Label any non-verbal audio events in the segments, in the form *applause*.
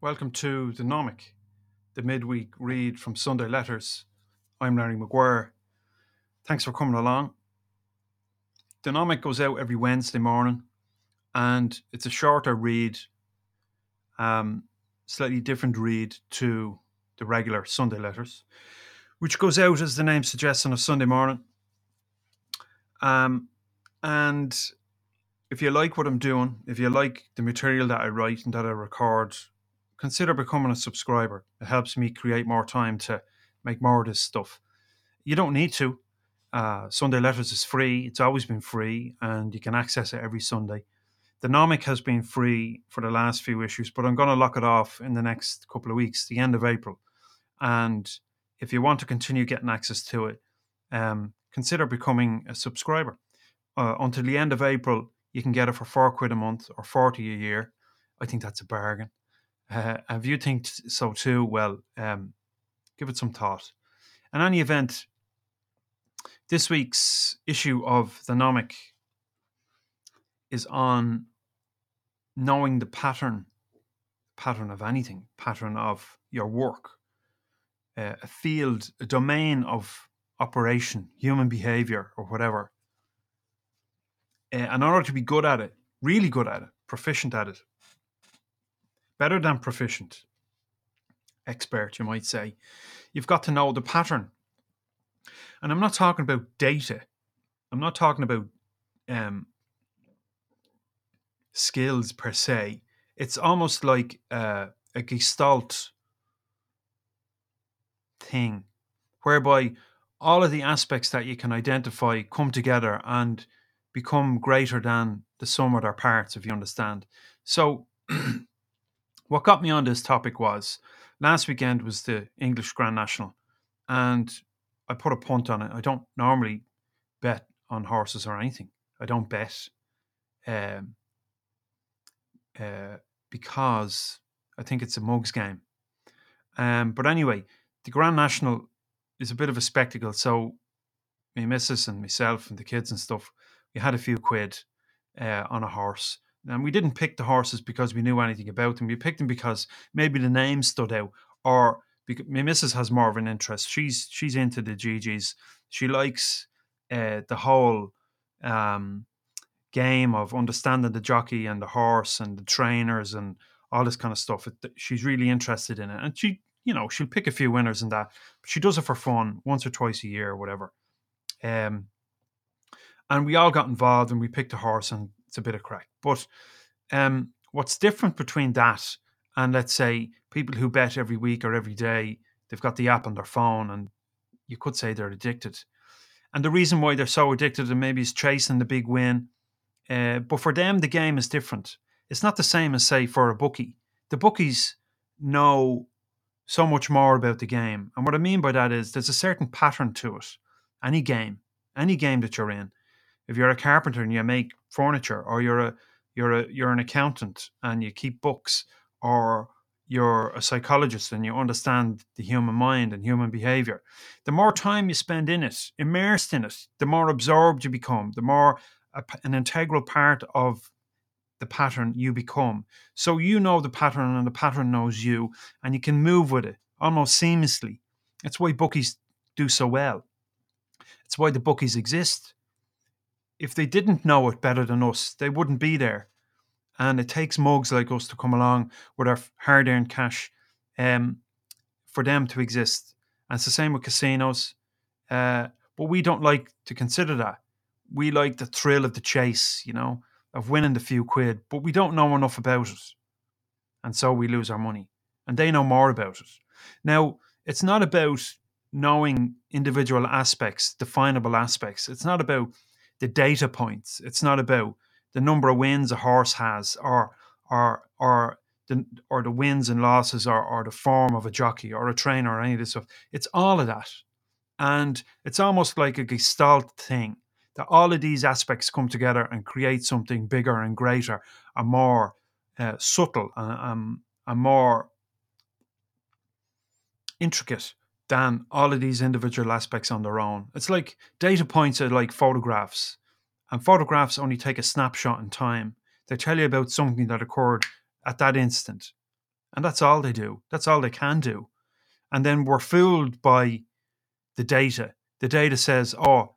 Welcome to The Gnōmic, the midweek read from Sunday Letters. I'm Larry Maguire. Thanks for coming along. The Gnōmic goes out every Wednesday morning, and it's a shorter read, um, slightly different read to the regular Sunday Letters, which goes out, as the name suggests, on a Sunday morning. Um, and if you like what I'm doing, if you like the material that I write and that I record, consider becoming a subscriber. It helps me create more time to make more of this stuff. You don't need to. Uh, Sunday Letters is free. It's always been free, and you can access it every Sunday. The Gnōmic has been free for the last few issues, but I'm going to lock it off in the next couple of weeks, the end of April. And if you want to continue getting access to it, um, consider becoming a subscriber. Uh, until the end of April, you can get it for four quid a month or 40 a year. I think that's a bargain. Uh, if you think so too, well, um, give it some thought. In any event, this week's issue of the Gnōmic is on knowing the pattern, pattern of anything, pattern of your work, uh, a field, a domain of operation, human behavior, or whatever. Uh, in order to be good at it, really good at it, proficient at it, better than proficient, expert, you might say, you've got to know the pattern. And I'm not talking about data. I'm not talking about um, skills per se. It's almost like uh, a gestalt thing, whereby all of the aspects that you can identify come together and become greater than the sum of their parts, if you understand. So, *clears throat* what got me on this topic was last weekend was the English Grand National, and I put a punt on it. I don't normally bet on horses or anything. I don't bet um, uh, because I think it's a mugs game. Um, but anyway, the Grand National is a bit of a spectacle. So, my missus and myself and the kids and stuff, we had a few quid uh, on a horse. And we didn't pick the horses because we knew anything about them. We picked them because maybe the name stood out, or because my missus has more of an interest. She's she's into the GGs. She likes uh, the whole um, game of understanding the jockey and the horse and the trainers and all this kind of stuff. It, she's really interested in it, and she, you know, she'll pick a few winners in that. But she does it for fun, once or twice a year or whatever. Um, and we all got involved and we picked a horse, and it's a bit of crack. But um, what's different between that and let's say people who bet every week or every day, they've got the app on their phone, and you could say they're addicted. And the reason why they're so addicted and maybe is chasing the big win. Uh, but for them, the game is different. It's not the same as, say, for a bookie. The bookies know so much more about the game. And what I mean by that is there's a certain pattern to it. Any game, any game that you're in. If you're a carpenter and you make furniture, or you're a you're a you're an accountant and you keep books, or you're a psychologist and you understand the human mind and human behavior, the more time you spend in it, immersed in it, the more absorbed you become, the more a, an integral part of the pattern you become. So you know the pattern and the pattern knows you, and you can move with it almost seamlessly. That's why bookies do so well. It's why the bookies exist. If they didn't know it better than us, they wouldn't be there. And it takes mugs like us to come along with our hard earned cash um, for them to exist. And it's the same with casinos. Uh, but we don't like to consider that. We like the thrill of the chase, you know, of winning the few quid, but we don't know enough about it. And so we lose our money. And they know more about it. Now, it's not about knowing individual aspects, definable aspects. It's not about the data points. It's not about the number of wins a horse has or or or the or the wins and losses or, or the form of a jockey or a trainer or any of this stuff. It's all of that. And it's almost like a gestalt thing that all of these aspects come together and create something bigger and greater and more uh, subtle and, um, and more intricate than all of these individual aspects on their own. It's like data points are like photographs, and photographs only take a snapshot in time. They tell you about something that occurred at that instant. And that's all they do. That's all they can do. And then we're fooled by the data. The data says, oh,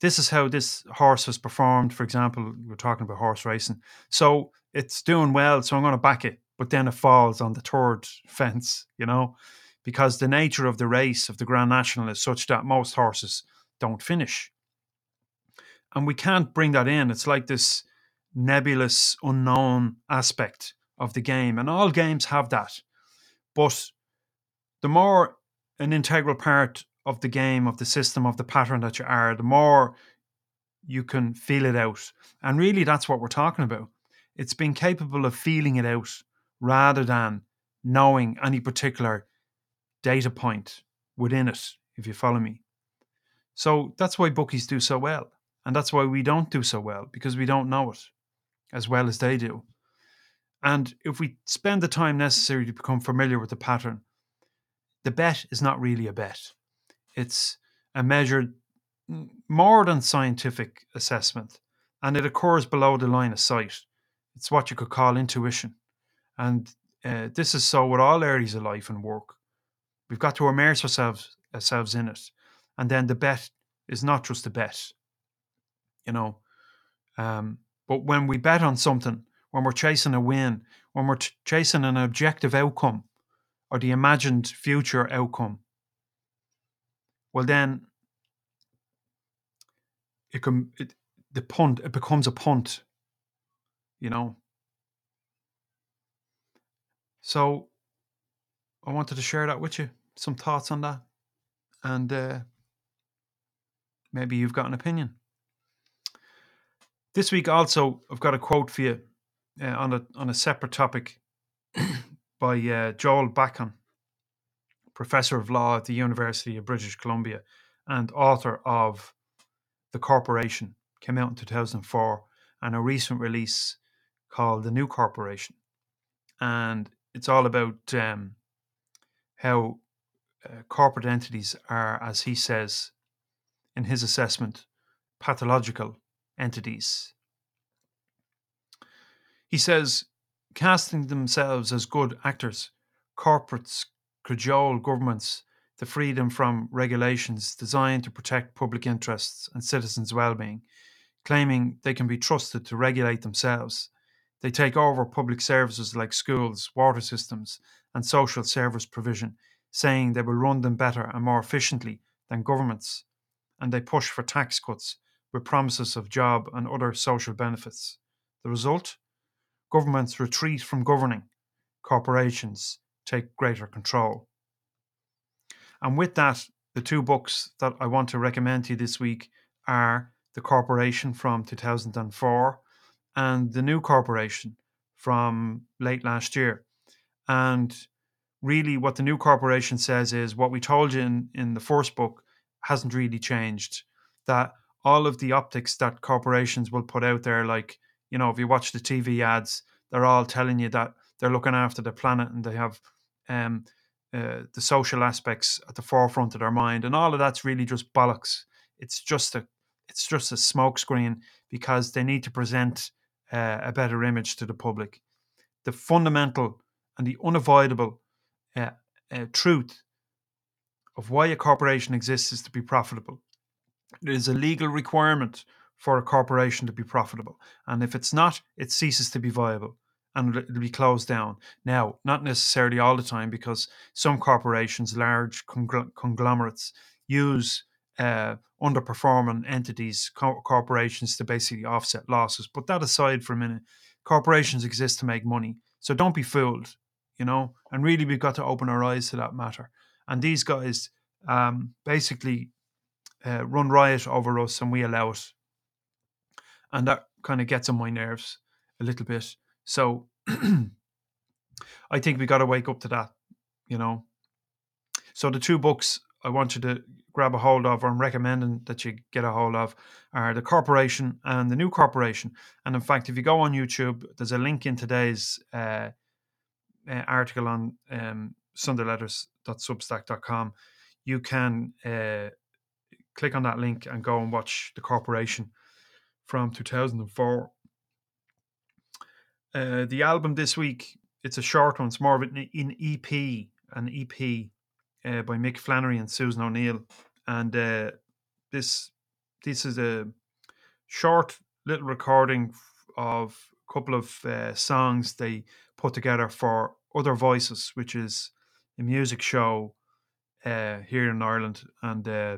this is how this horse has performed. For example, we're talking about horse racing. So it's doing well, so I'm going to back it. But then it falls on the third *laughs* fence, you know, because the nature of the race of the Grand National is such that most horses don't finish. And we can't bring that in. It's like this nebulous, unknown aspect of the game. And all games have that. But the more an integral part of the game, of the system, of the pattern that you are, the more you can feel it out. And really, that's what we're talking about. It's being capable of feeling it out rather than knowing any particular data point within it, if you follow me. So that's why bookies do so well. And that's why we don't do so well, because we don't know it as well as they do. And if we spend the time necessary to become familiar with the pattern, the bet is not really a bet. It's a measured, more than scientific assessment, and it occurs below the line of sight. It's what you could call intuition. And uh, this is so with all areas of life and work. We've got to immerse ourselves, ourselves in it. And then the bet is not just a bet, you know. Um, but when we bet on something, when we're chasing a win, when we're chasing an objective outcome or the imagined future outcome, well, then it can it, the punt it becomes a punt, you know. So I wanted to share that with you. Some thoughts on that, and uh, maybe you've got an opinion. This week, also, I've got a quote for you uh, on a on a separate topic *coughs* by uh, Joel Bakan, professor of law at the University of British Columbia and author of The Corporation. Came out in 2004, and a recent release called The New Corporation, and it's all about um, how uh, corporate entities are, as he says, in his assessment, pathological entities. He says, casting themselves as good actors, corporates cajole governments the freedom from regulations designed to protect public interests and citizens' well-being, claiming they can be trusted to regulate themselves. They take over public services like schools, water systems, and social service provision, saying they will run them better and more efficiently than governments, and they push for tax cuts with promises of job and other social benefits. The result? Governments retreat from governing, corporations take greater control. And with that, the two books that I want to recommend to you this week are The Corporation from 2004 and The New Corporation from late last year. And really, what the new corporation says is what we told you in, in the first book hasn't really changed. That all of the optics that corporations will put out there, like, you know, if you watch the TV ads, they're all telling you that they're looking after the planet and they have um, uh, the social aspects at the forefront of their mind, and all of that's really just bollocks. It's just a it's just a smokescreen because they need to present uh, a better image to the public. The fundamental and the unavoidable uh, uh truth of why a corporation exists is to be profitable. It is a legal requirement for a corporation to be profitable, and if it's not, it ceases to be viable and it'll be closed down. Now, not necessarily all the time, because some corporations, large conglomerates, use uh, underperforming entities, co- corporations, to basically offset losses. But that aside for a minute. Corporations exist to make money, so don't be fooled. You know, and really, we've got to open our eyes to that matter. And these guys um, basically uh, run riot over us, and we allow it, and that kind of gets on my nerves a little bit. So *clears throat* I think we got to wake up to that, you know. So the two books I want you to grab a hold of, or I'm recommending that you get a hold of, are The Corporation and The New Corporation. And in fact, if you go on YouTube, there's a link in today's uh, uh, article on um, sundayletters.substack.com. You can uh, click on that link and go and watch The Corporation from 2004 uh, the album this week it's a short one. It's more of an, an EP, an EP uh, by Mick Flannery and Susan O'Neill, and uh, this this is a short little recording of a couple of uh, songs they put together for Other Voices, which is a music show uh, here in Ireland, and uh,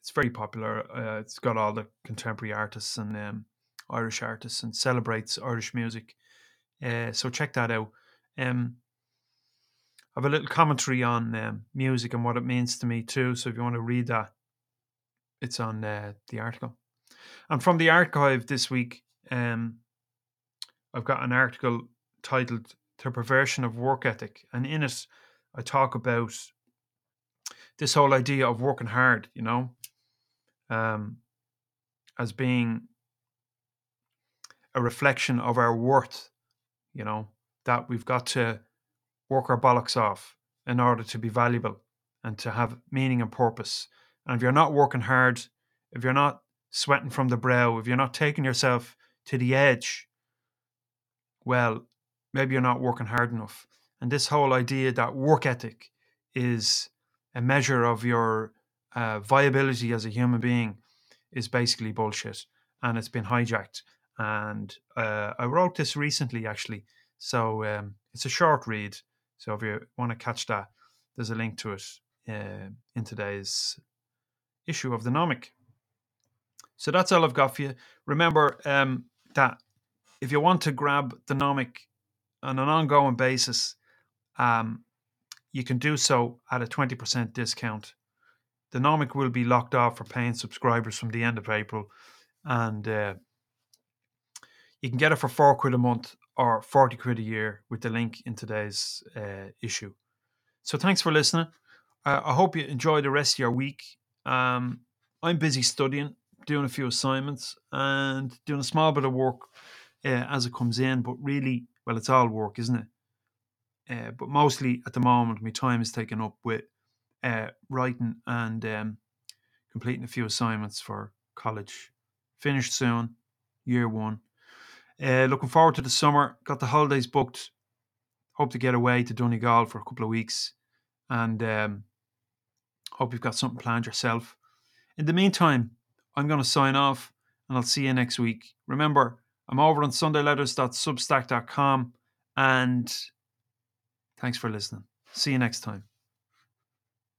it's very popular. Uh, it's got all the contemporary artists and um, Irish artists, and celebrates Irish music. Uh, so check that out. Um, I have a little commentary on um, music and what it means to me too. So if you want to read that, it's on uh, the article. And from the archive this week, um, I've got an article titled "The Perversion of Work Ethic," and in it, I talk about this whole idea of working hard. You know, um, as being a reflection of our worth. You know that we've got to work our bollocks off in order to be valuable and to have meaning and purpose. And if you're not working hard, if you're not sweating from the brow, if you're not taking yourself to the edge, well, maybe you're not working hard enough. And this whole idea that work ethic is a measure of your uh, viability as a human being is basically bullshit. And it's been hijacked. And uh, I wrote this recently, actually. So um, it's a short read. So if you want to catch that, there's a link to it uh, in today's issue of the Gnōmic. So that's all I've got for you. Remember um, that if you want to grab the Gnōmic on an ongoing basis, um, you can do so at a 20% discount. The Gnōmic will be locked off for paying subscribers from the end of April, and uh, you can get it for four quid a month or 40 quid a year with the link in today's uh, issue. So thanks for listening. Uh, I hope you enjoy the rest of your week. Um, I'm busy studying, doing a few assignments, and doing a small bit of work uh, as it comes in. But really, well, it's all work, isn't it? Uh, but mostly at the moment, my time is taken up with uh, writing and um, completing a few assignments for college. Finished soon, year one. Uh, looking forward to the summer. Got the holidays booked. Hope to get away to Donegal for a couple of weeks, and um, hope you've got something planned yourself. In the meantime, I'm going to sign off, and I'll see you next week. Remember, I'm over on SundayLetters.substack.com, and thanks for listening. See you next time.